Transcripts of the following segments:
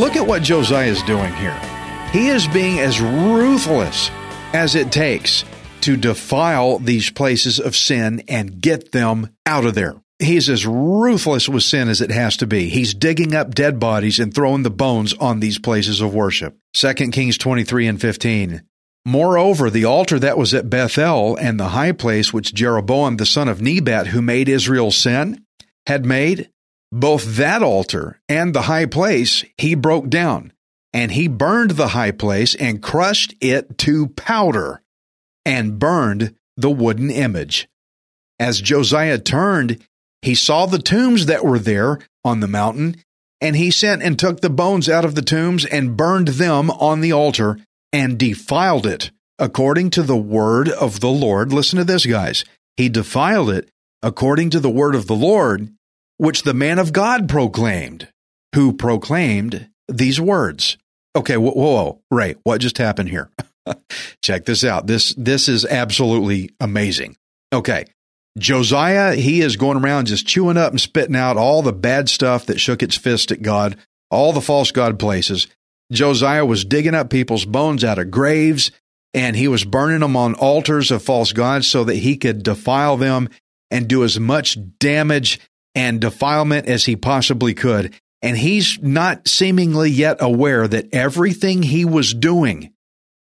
Look at what Josiah is doing here. He is being as ruthless as it takes to defile these places of sin and get them out of there. He's as ruthless with sin as it has to be. He's digging up dead bodies and throwing the bones on these places of worship. 2 Kings 23 and 15. Moreover, the altar that was at Bethel and the high place which Jeroboam the son of Nebat, who made Israel sin, had made, both that altar and the high place he broke down, and he burned the high place and crushed it to powder, and burned the wooden image. As Josiah turned, he saw the tombs that were there on the mountain, and he sent and took the bones out of the tombs and burned them on the altar and defiled it according to the word of the Lord. Listen to this, guys. He defiled it according to the word of the Lord, which the man of God proclaimed, who proclaimed these words. Okay, whoa, whoa, whoa. Ray, what just happened here? Check this out. This this is absolutely amazing. Okay. Josiah, he is going around just chewing up and spitting out all the bad stuff that shook its fist at God, all the false God places. Josiah was digging up people's bones out of graves and he was burning them on altars of false gods so that he could defile them and do as much damage and defilement as he possibly could. And he's not seemingly yet aware that everything he was doing,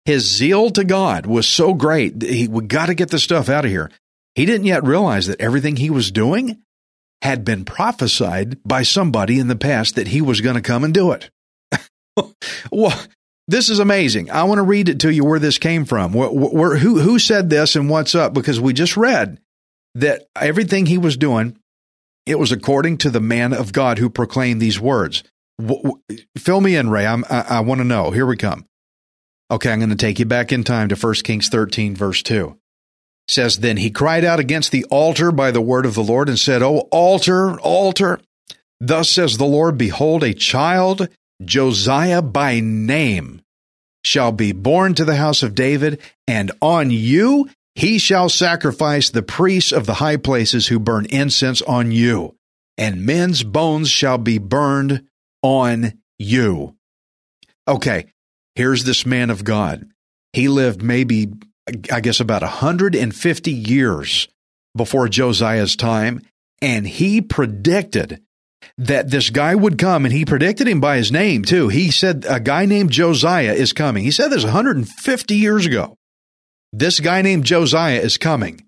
his zeal to God was so great. He we got to get the stuff out of here. He didn't yet realize that everything he was doing had been prophesied by somebody in the past that he was going to come and do it. well, this is amazing. I want to read it to you where this came from. Where, where, who, who said this and what's up? Because we just read that everything he was doing, it was according to the man of God who proclaimed these words. W- w- fill me in, Ray. I'm, I, I want to know. Here we come. Okay, I'm going to take you back in time to 1 Kings 13, verse 2. It says, Then he cried out against the altar by the word of the Lord and said, O altar, altar, thus says the Lord, Behold, a child Josiah by name shall be born to the house of David, and on you he shall sacrifice the priests of the high places who burn incense on you, and men's bones shall be burned on you. Okay, here's this man of God. He lived maybe, I guess, about 150 years before Josiah's time, and he predicted that this guy would come and he predicted him by his name too. He said a guy named Josiah is coming. He said this 150 years ago. This guy named Josiah is coming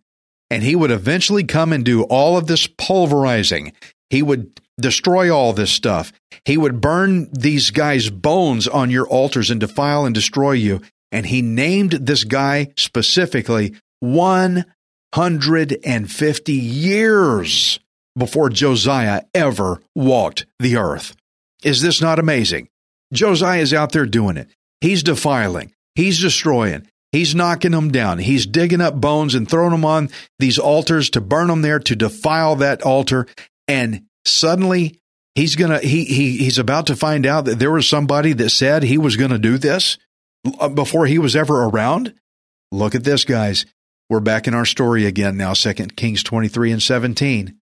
and he would eventually come and do all of this pulverizing. He would destroy all this stuff. He would burn these guys' bones on your altars and defile and destroy you. And he named this guy specifically 150 years before Josiah ever walked the earth. Is this not amazing? Josiah is out there doing it. He's defiling, he's destroying, he's knocking them down, he's digging up bones and throwing them on these altars to burn them there to defile that altar. And suddenly he's gonna he, he he's about to find out that there was somebody that said he was gonna do this uh, before he was ever around. Look at this, guys. We're back in our story again now, Second Kings 23 and 17.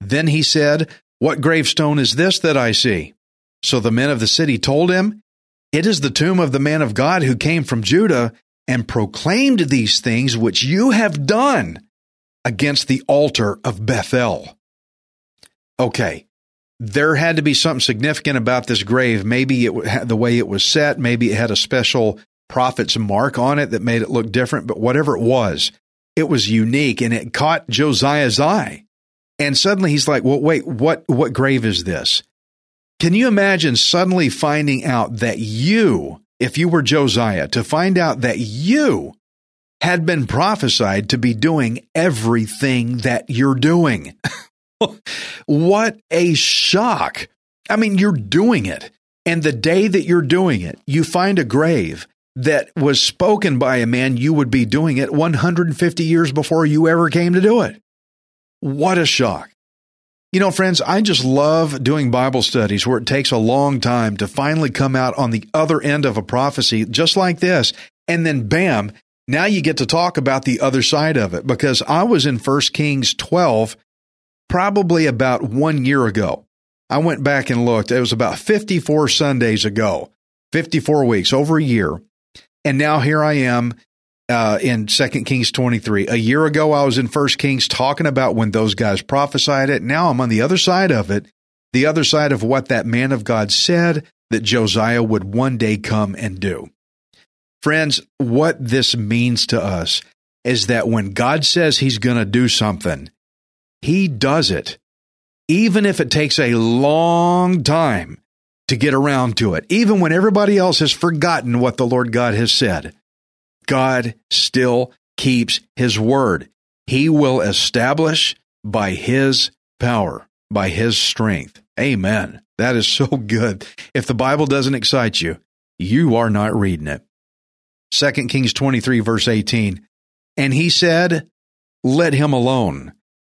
Then he said, What gravestone is this that I see? So the men of the city told him, It is the tomb of the man of God who came from Judah and proclaimed these things which you have done against the altar of Bethel. Okay, there had to be something significant about this grave. Maybe it the way it was set, maybe it had a special prophet's mark on it that made it look different, but whatever it was, it was unique and it caught Josiah's eye. And suddenly he's like, well, wait, what, what grave is this? Can you imagine suddenly finding out that you, if you were Josiah, to find out that you had been prophesied to be doing everything that you're doing? what a shock. I mean, you're doing it. And the day that you're doing it, you find a grave that was spoken by a man you would be doing it 150 years before you ever came to do it. What a shock. You know, friends, I just love doing Bible studies where it takes a long time to finally come out on the other end of a prophecy just like this. And then bam, now you get to talk about the other side of it because I was in 1 Kings 12 probably about one year ago. I went back and looked. It was about 54 Sundays ago, 54 weeks, over a year. And now here I am uh, in Second Kings 23. A year ago, I was in First Kings talking about when those guys prophesied it. Now I'm on the other side of it, the other side of what that man of God said that Josiah would one day come and do. Friends, what this means to us is that when God says he's going to do something, he does it, even if it takes a long time to get around to it, even when everybody else has forgotten what the Lord God has said. God still keeps his word. He will establish by his power, by his strength. Amen. That is so good. If the Bible doesn't excite you, you are not reading it. 2 Kings 23, verse 18. And he said, Let him alone.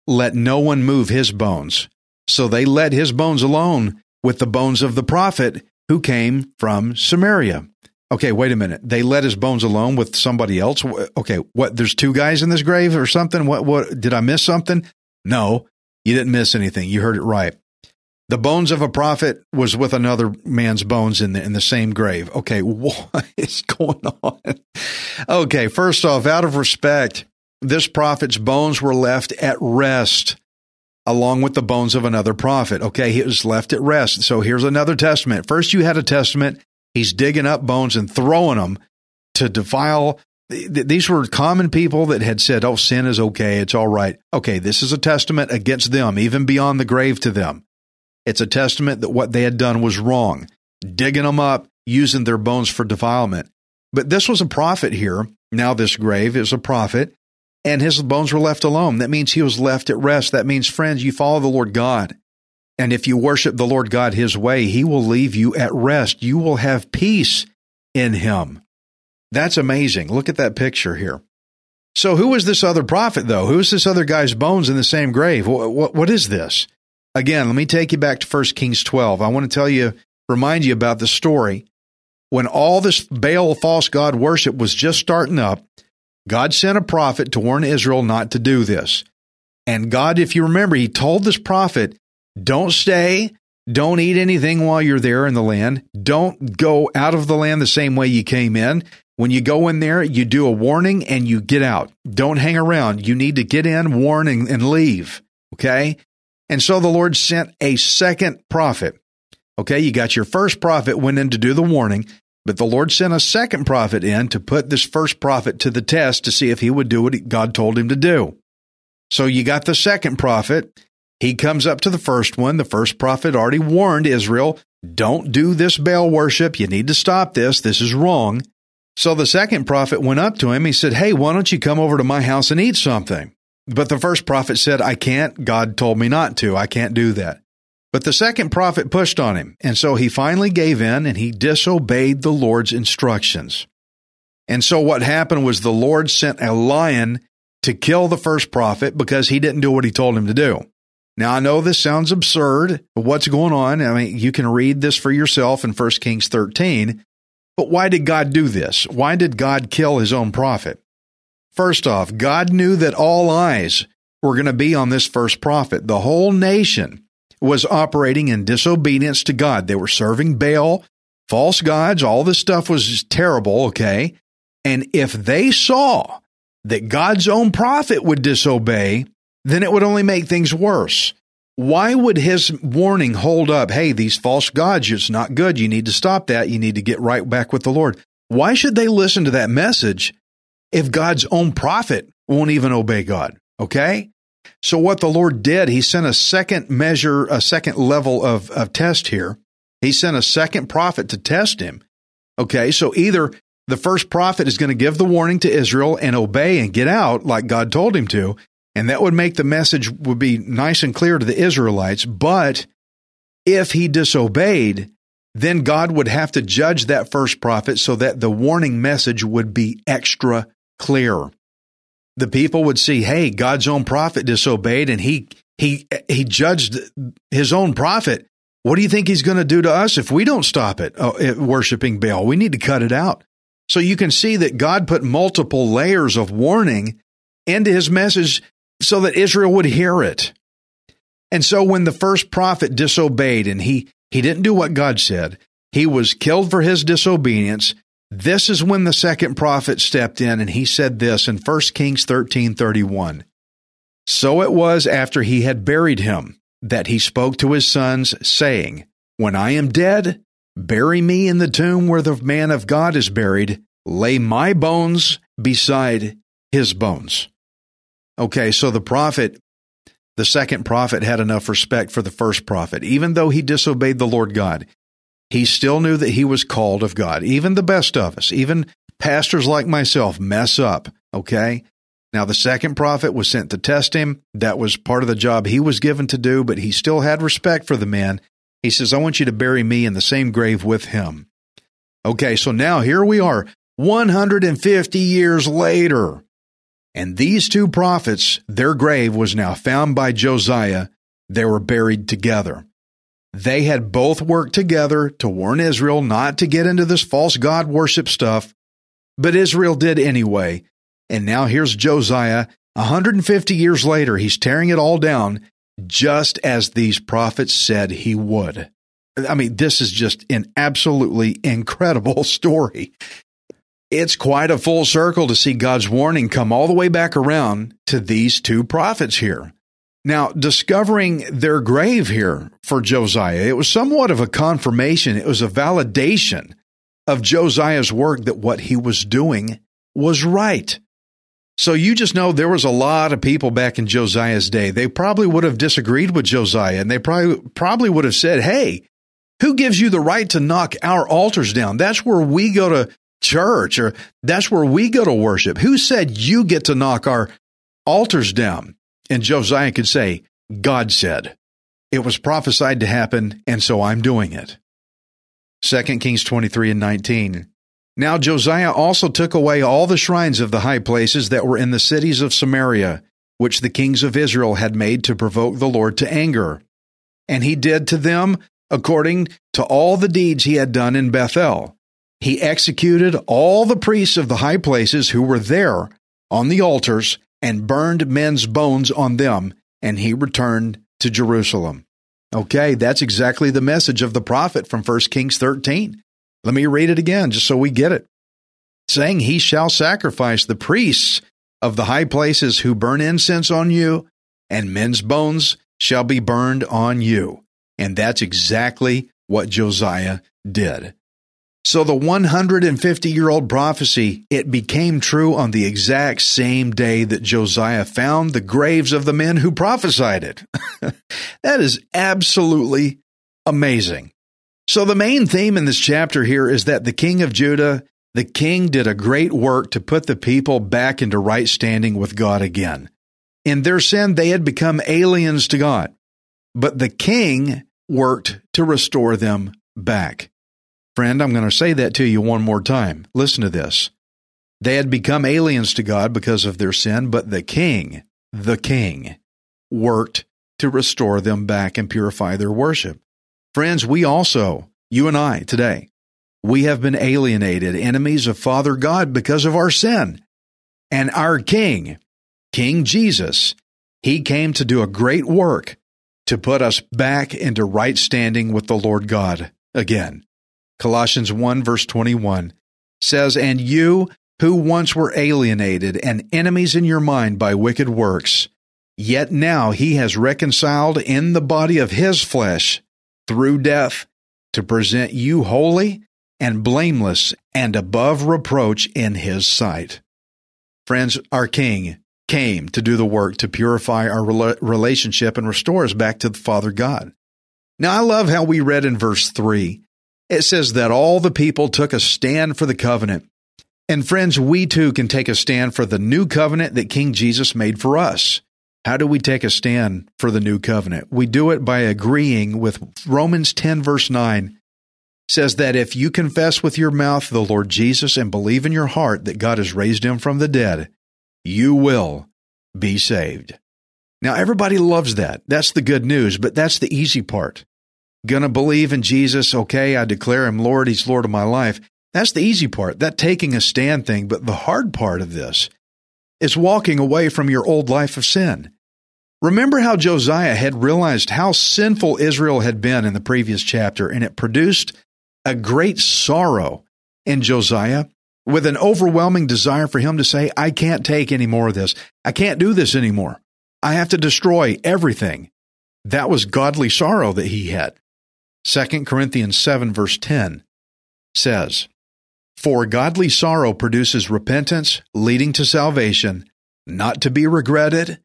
Let no one move his bones. So they let his bones alone with the bones of the prophet who came from Samaria. Okay, wait a minute. They let his bones alone with somebody else. Okay, what? There's two guys in this grave or something. What? What? Did I miss something? No, you didn't miss anything. You heard it right. The bones of a prophet was with another man's bones in the in the same grave. Okay, what is going on? Okay, first off, out of respect, this prophet's bones were left at rest along with the bones of another prophet. Okay, he was left at rest. So here's another testament. First, you had a testament He's digging up bones and throwing them to defile. These were common people that had said, Oh, sin is okay. It's all right. Okay, this is a testament against them, even beyond the grave to them. It's a testament that what they had done was wrong, digging them up, using their bones for defilement. But this was a prophet here. Now, this grave is a prophet, and his bones were left alone. That means he was left at rest. That means, friends, you follow the Lord God. And if you worship the Lord God his way, he will leave you at rest. You will have peace in him. That's amazing. Look at that picture here. So, who is this other prophet, though? Who is this other guy's bones in the same grave? What, what, what is this? Again, let me take you back to 1 Kings 12. I want to tell you, remind you about the story. When all this Baal false god worship was just starting up, God sent a prophet to warn Israel not to do this. And God, if you remember, he told this prophet don't stay. Don't eat anything while you're there in the land. Don't go out of the land the same way you came in. When you go in there, you do a warning and you get out. Don't hang around. You need to get in, warn, and, and leave. Okay? And so the Lord sent a second prophet. Okay, you got your first prophet went in to do the warning, but the Lord sent a second prophet in to put this first prophet to the test to see if he would do what God told him to do. So you got the second prophet. He comes up to the first one. The first prophet already warned Israel, don't do this Baal worship. You need to stop this. This is wrong. So the second prophet went up to him. He said, Hey, why don't you come over to my house and eat something? But the first prophet said, I can't. God told me not to. I can't do that. But the second prophet pushed on him. And so he finally gave in and he disobeyed the Lord's instructions. And so what happened was the Lord sent a lion to kill the first prophet because he didn't do what he told him to do. Now, I know this sounds absurd. but What's going on? I mean, you can read this for yourself in 1 Kings 13. But why did God do this? Why did God kill his own prophet? First off, God knew that all eyes were going to be on this first prophet. The whole nation was operating in disobedience to God. They were serving Baal, false gods, all this stuff was terrible, okay? And if they saw that God's own prophet would disobey, then it would only make things worse. Why would his warning hold up? Hey, these false gods, it's not good. You need to stop that. You need to get right back with the Lord. Why should they listen to that message if God's own prophet won't even obey God. Okay? So what the Lord did, he sent a second measure, a second level of, of test here. He sent a second prophet to test him. Okay, so either the first prophet is going to give the warning to Israel and obey and get out like God told him to, and that would make the message would be nice and clear to the Israelites, but if he disobeyed, then God would have to judge that first prophet so that the warning message would be extra clear. The people would see, hey, God's own prophet disobeyed and he he he judged his own prophet. What do you think he's going to do to us if we don't stop it uh, worshiping Baal? We need to cut it out. So you can see that God put multiple layers of warning into his message so that Israel would hear it. And so when the first prophet disobeyed and he he didn't do what God said. He was killed for his disobedience. This is when the second prophet stepped in and he said this in 1 Kings 13:31. So it was after he had buried him that he spoke to his sons saying, "When I am dead, bury me in the tomb where the man of God is buried, lay my bones beside his bones." Okay, so the prophet the second prophet had enough respect for the first prophet. Even though he disobeyed the Lord God, he still knew that he was called of God. Even the best of us, even pastors like myself, mess up. Okay? Now, the second prophet was sent to test him. That was part of the job he was given to do, but he still had respect for the man. He says, I want you to bury me in the same grave with him. Okay, so now here we are, 150 years later. And these two prophets, their grave was now found by Josiah. They were buried together. They had both worked together to warn Israel not to get into this false God worship stuff, but Israel did anyway. And now here's Josiah. 150 years later, he's tearing it all down, just as these prophets said he would. I mean, this is just an absolutely incredible story. It's quite a full circle to see God's warning come all the way back around to these two prophets here. Now, discovering their grave here for Josiah, it was somewhat of a confirmation, it was a validation of Josiah's work that what he was doing was right. So you just know there was a lot of people back in Josiah's day. They probably would have disagreed with Josiah and they probably probably would have said, "Hey, who gives you the right to knock our altars down? That's where we go to church or that's where we go to worship. Who said you get to knock our altars down? And Josiah could say, God said. It was prophesied to happen, and so I'm doing it. 2 Kings 23 and 19. Now Josiah also took away all the shrines of the high places that were in the cities of Samaria, which the kings of Israel had made to provoke the Lord to anger. And he did to them according to all the deeds he had done in Bethel he executed all the priests of the high places who were there on the altars and burned men's bones on them, and he returned to Jerusalem. Okay, that's exactly the message of the prophet from 1 Kings 13. Let me read it again just so we get it. Saying, He shall sacrifice the priests of the high places who burn incense on you, and men's bones shall be burned on you. And that's exactly what Josiah did. So the 150 year old prophecy, it became true on the exact same day that Josiah found the graves of the men who prophesied it. that is absolutely amazing. So the main theme in this chapter here is that the king of Judah, the king did a great work to put the people back into right standing with God again. In their sin, they had become aliens to God, but the king worked to restore them back. Friend, I'm going to say that to you one more time. Listen to this. They had become aliens to God because of their sin, but the king, the king, worked to restore them back and purify their worship. Friends, we also, you and I today, we have been alienated, enemies of Father God because of our sin. And our King, King Jesus, he came to do a great work to put us back into right standing with the Lord God again. Colossians 1 verse 21 says, And you who once were alienated and enemies in your mind by wicked works, yet now he has reconciled in the body of his flesh through death to present you holy and blameless and above reproach in his sight. Friends, our King, came to do the work to purify our relationship and restore us back to the Father God. Now, I love how we read in verse 3. It says that all the people took a stand for the covenant. And friends, we too can take a stand for the new covenant that King Jesus made for us. How do we take a stand for the new covenant? We do it by agreeing with Romans 10 verse 9 says that if you confess with your mouth the Lord Jesus and believe in your heart that God has raised him from the dead, you will be saved. Now everybody loves that. That's the good news, but that's the easy part. Gonna believe in Jesus, okay, I declare him Lord, he's Lord of my life. That's the easy part, that taking a stand thing. But the hard part of this is walking away from your old life of sin. Remember how Josiah had realized how sinful Israel had been in the previous chapter, and it produced a great sorrow in Josiah with an overwhelming desire for him to say, I can't take any more of this. I can't do this anymore. I have to destroy everything. That was godly sorrow that he had. 2 Corinthians 7, verse 10 says, For godly sorrow produces repentance, leading to salvation, not to be regretted,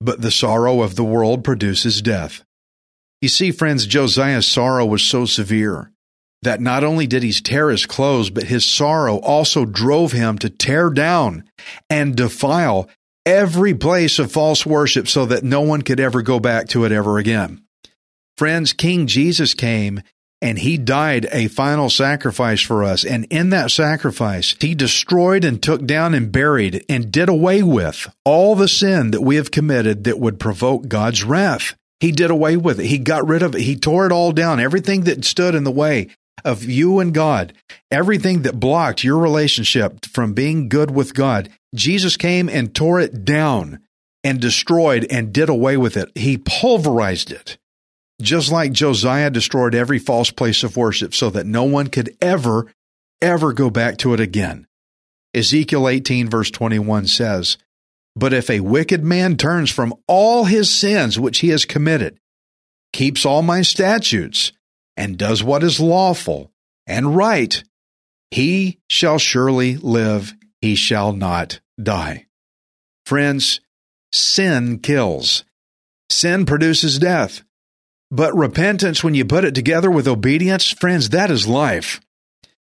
but the sorrow of the world produces death. You see, friends, Josiah's sorrow was so severe that not only did he tear his clothes, but his sorrow also drove him to tear down and defile every place of false worship so that no one could ever go back to it ever again. Friends, King Jesus came and he died a final sacrifice for us. And in that sacrifice, he destroyed and took down and buried and did away with all the sin that we have committed that would provoke God's wrath. He did away with it. He got rid of it. He tore it all down. Everything that stood in the way of you and God, everything that blocked your relationship from being good with God, Jesus came and tore it down and destroyed and did away with it. He pulverized it just like Josiah destroyed every false place of worship so that no one could ever, ever go back to it again. Ezekiel 18, verse 21 says, But if a wicked man turns from all his sins which he has committed, keeps all my statutes, and does what is lawful and right, he shall surely live, he shall not die. Friends, sin kills. Sin produces death. But repentance, when you put it together with obedience, friends, that is life.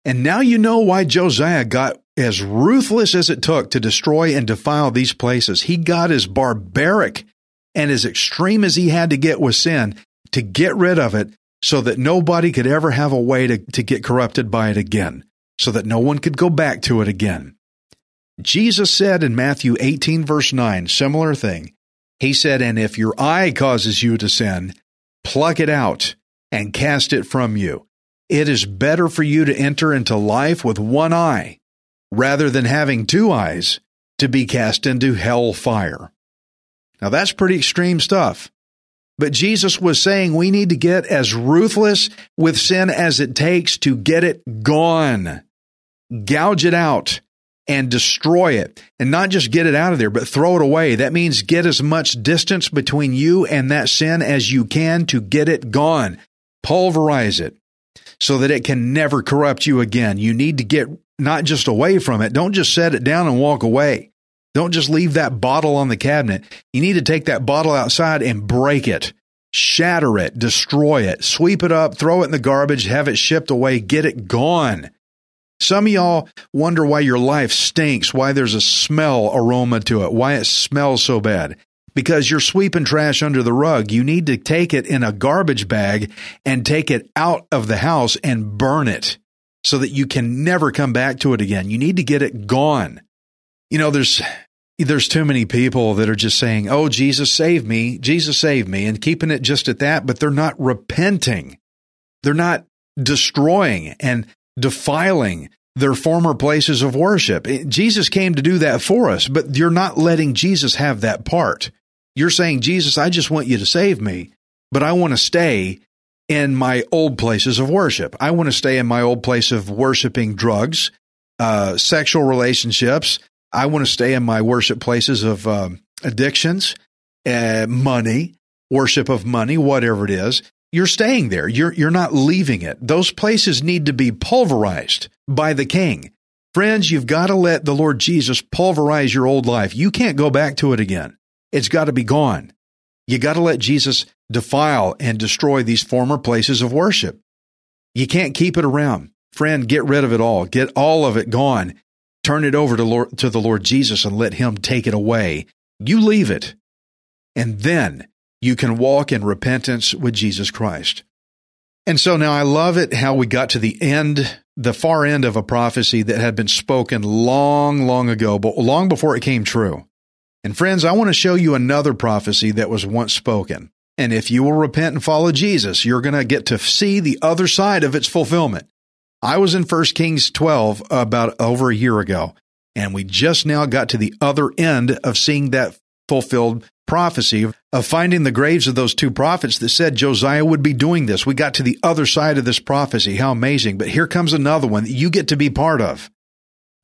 And now you know why Josiah got as ruthless as it took to destroy and defile these places. He got as barbaric and as extreme as he had to get with sin to get rid of it so that nobody could ever have a way to, to get corrupted by it again, so that no one could go back to it again. Jesus said in Matthew 18, verse 9, similar thing. He said, And if your eye causes you to sin, pluck it out and cast it from you. It is better for you to enter into life with one eye rather than having two eyes to be cast into hell fire. Now that's pretty extreme stuff. But Jesus was saying we need to get as ruthless with sin as it takes to get it gone. Gouge it out and destroy it and not just get it out of there, but throw it away. That means get as much distance between you and that sin as you can to get it gone. Pulverize it so that it can never corrupt you again. You need to get not just away from it. Don't just set it down and walk away. Don't just leave that bottle on the cabinet. You need to take that bottle outside and break it, shatter it, destroy it, sweep it up, throw it in the garbage, have it shipped away, get it gone. Some of y'all wonder why your life stinks, why there's a smell aroma to it, why it smells so bad. Because you're sweeping trash under the rug. You need to take it in a garbage bag and take it out of the house and burn it so that you can never come back to it again. You need to get it gone. You know, there's there's too many people that are just saying, "Oh, Jesus save me, Jesus save me," and keeping it just at that, but they're not repenting. They're not destroying and defiling their former places of worship. Jesus came to do that for us, but you're not letting Jesus have that part. You're saying, Jesus, I just want you to save me, but I want to stay in my old places of worship. I want to stay in my old place of worshiping drugs, uh, sexual relationships. I want to stay in my worship places of um, addictions, uh, money, worship of money, whatever it is you're staying there. You're you're not leaving it. Those places need to be pulverized by the king. Friends, you've got to let the Lord Jesus pulverize your old life. You can't go back to it again. It's got to be gone. You got to let Jesus defile and destroy these former places of worship. You can't keep it around. Friend, get rid of it all. Get all of it gone. Turn it over to, Lord, to the Lord Jesus and let Him take it away. You leave it. And then you can walk in repentance with Jesus Christ. And so now I love it how we got to the end, the far end of a prophecy that had been spoken long, long ago, but long before it came true. And friends, I want to show you another prophecy that was once spoken. And if you will repent and follow Jesus, you're going to get to see the other side of its fulfillment. I was in 1 Kings 12 about over a year ago, and we just now got to the other end of seeing that fulfilled prophecy of finding the graves of those two prophets that said Josiah would be doing this. We got to the other side of this prophecy. How amazing. But here comes another one that you get to be part of.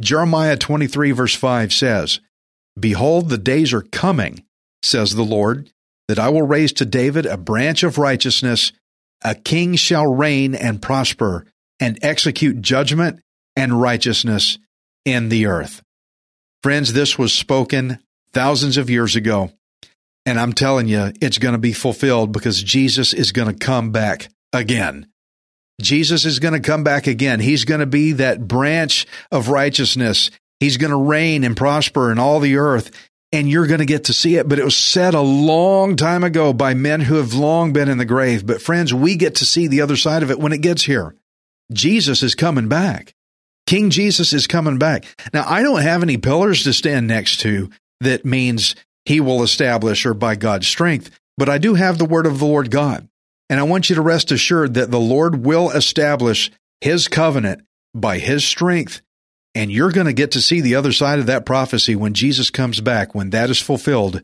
Jeremiah 23, verse 5 says, Behold, the days are coming, says the Lord, that I will raise to David a branch of righteousness. A king shall reign and prosper and execute judgment and righteousness in the earth. Friends, this was spoken thousands of years ago. And I'm telling you, it's going to be fulfilled because Jesus is going to come back again. Jesus is going to come back again. He's going to be that branch of righteousness. He's going to reign and prosper in all the earth, and you're going to get to see it. But it was said a long time ago by men who have long been in the grave. But friends, we get to see the other side of it when it gets here. Jesus is coming back. King Jesus is coming back. Now, I don't have any pillars to stand next to that means he will establish or by God's strength, but I do have the word of the Lord God. And I want you to rest assured that the Lord will establish his covenant by his strength. And you're going to get to see the other side of that prophecy when Jesus comes back, when that is fulfilled.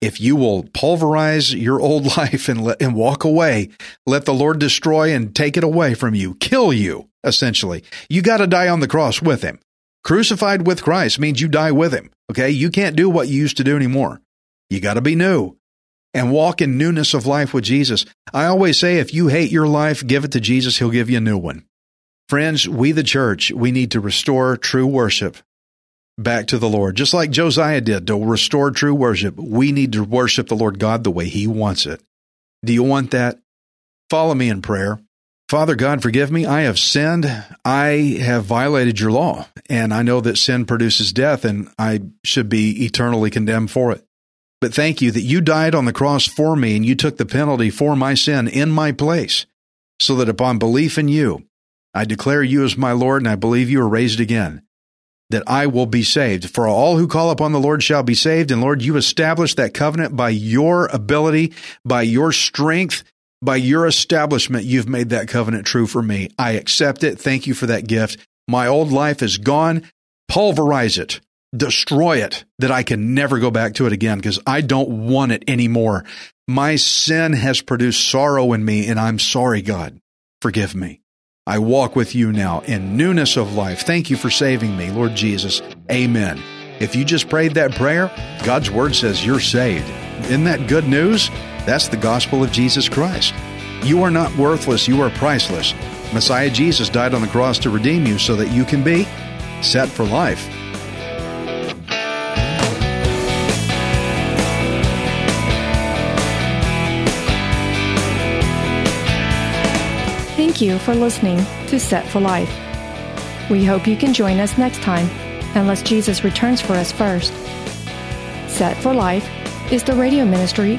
If you will pulverize your old life and let and walk away, let the Lord destroy and take it away from you, kill you, essentially. You got to die on the cross with him. Crucified with Christ means you die with him. Okay. You can't do what you used to do anymore. You got to be new and walk in newness of life with Jesus. I always say if you hate your life, give it to Jesus. He'll give you a new one. Friends, we the church, we need to restore true worship back to the Lord. Just like Josiah did to restore true worship, we need to worship the Lord God the way he wants it. Do you want that? Follow me in prayer. Father God, forgive me. I have sinned. I have violated your law, and I know that sin produces death, and I should be eternally condemned for it. But thank you that you died on the cross for me, and you took the penalty for my sin in my place, so that upon belief in you, I declare you as my Lord, and I believe you are raised again, that I will be saved. For all who call upon the Lord shall be saved. And Lord, you established that covenant by your ability, by your strength, by your establishment, you've made that covenant true for me. I accept it. Thank you for that gift. My old life is gone. Pulverize it, destroy it, that I can never go back to it again because I don't want it anymore. My sin has produced sorrow in me, and I'm sorry, God. Forgive me. I walk with you now in newness of life. Thank you for saving me, Lord Jesus. Amen. If you just prayed that prayer, God's word says you're saved. Isn't that good news? That's the gospel of Jesus Christ. You are not worthless, you are priceless. Messiah Jesus died on the cross to redeem you so that you can be set for life. Thank you for listening to Set for Life. We hope you can join us next time, unless Jesus returns for us first. Set for Life is the radio ministry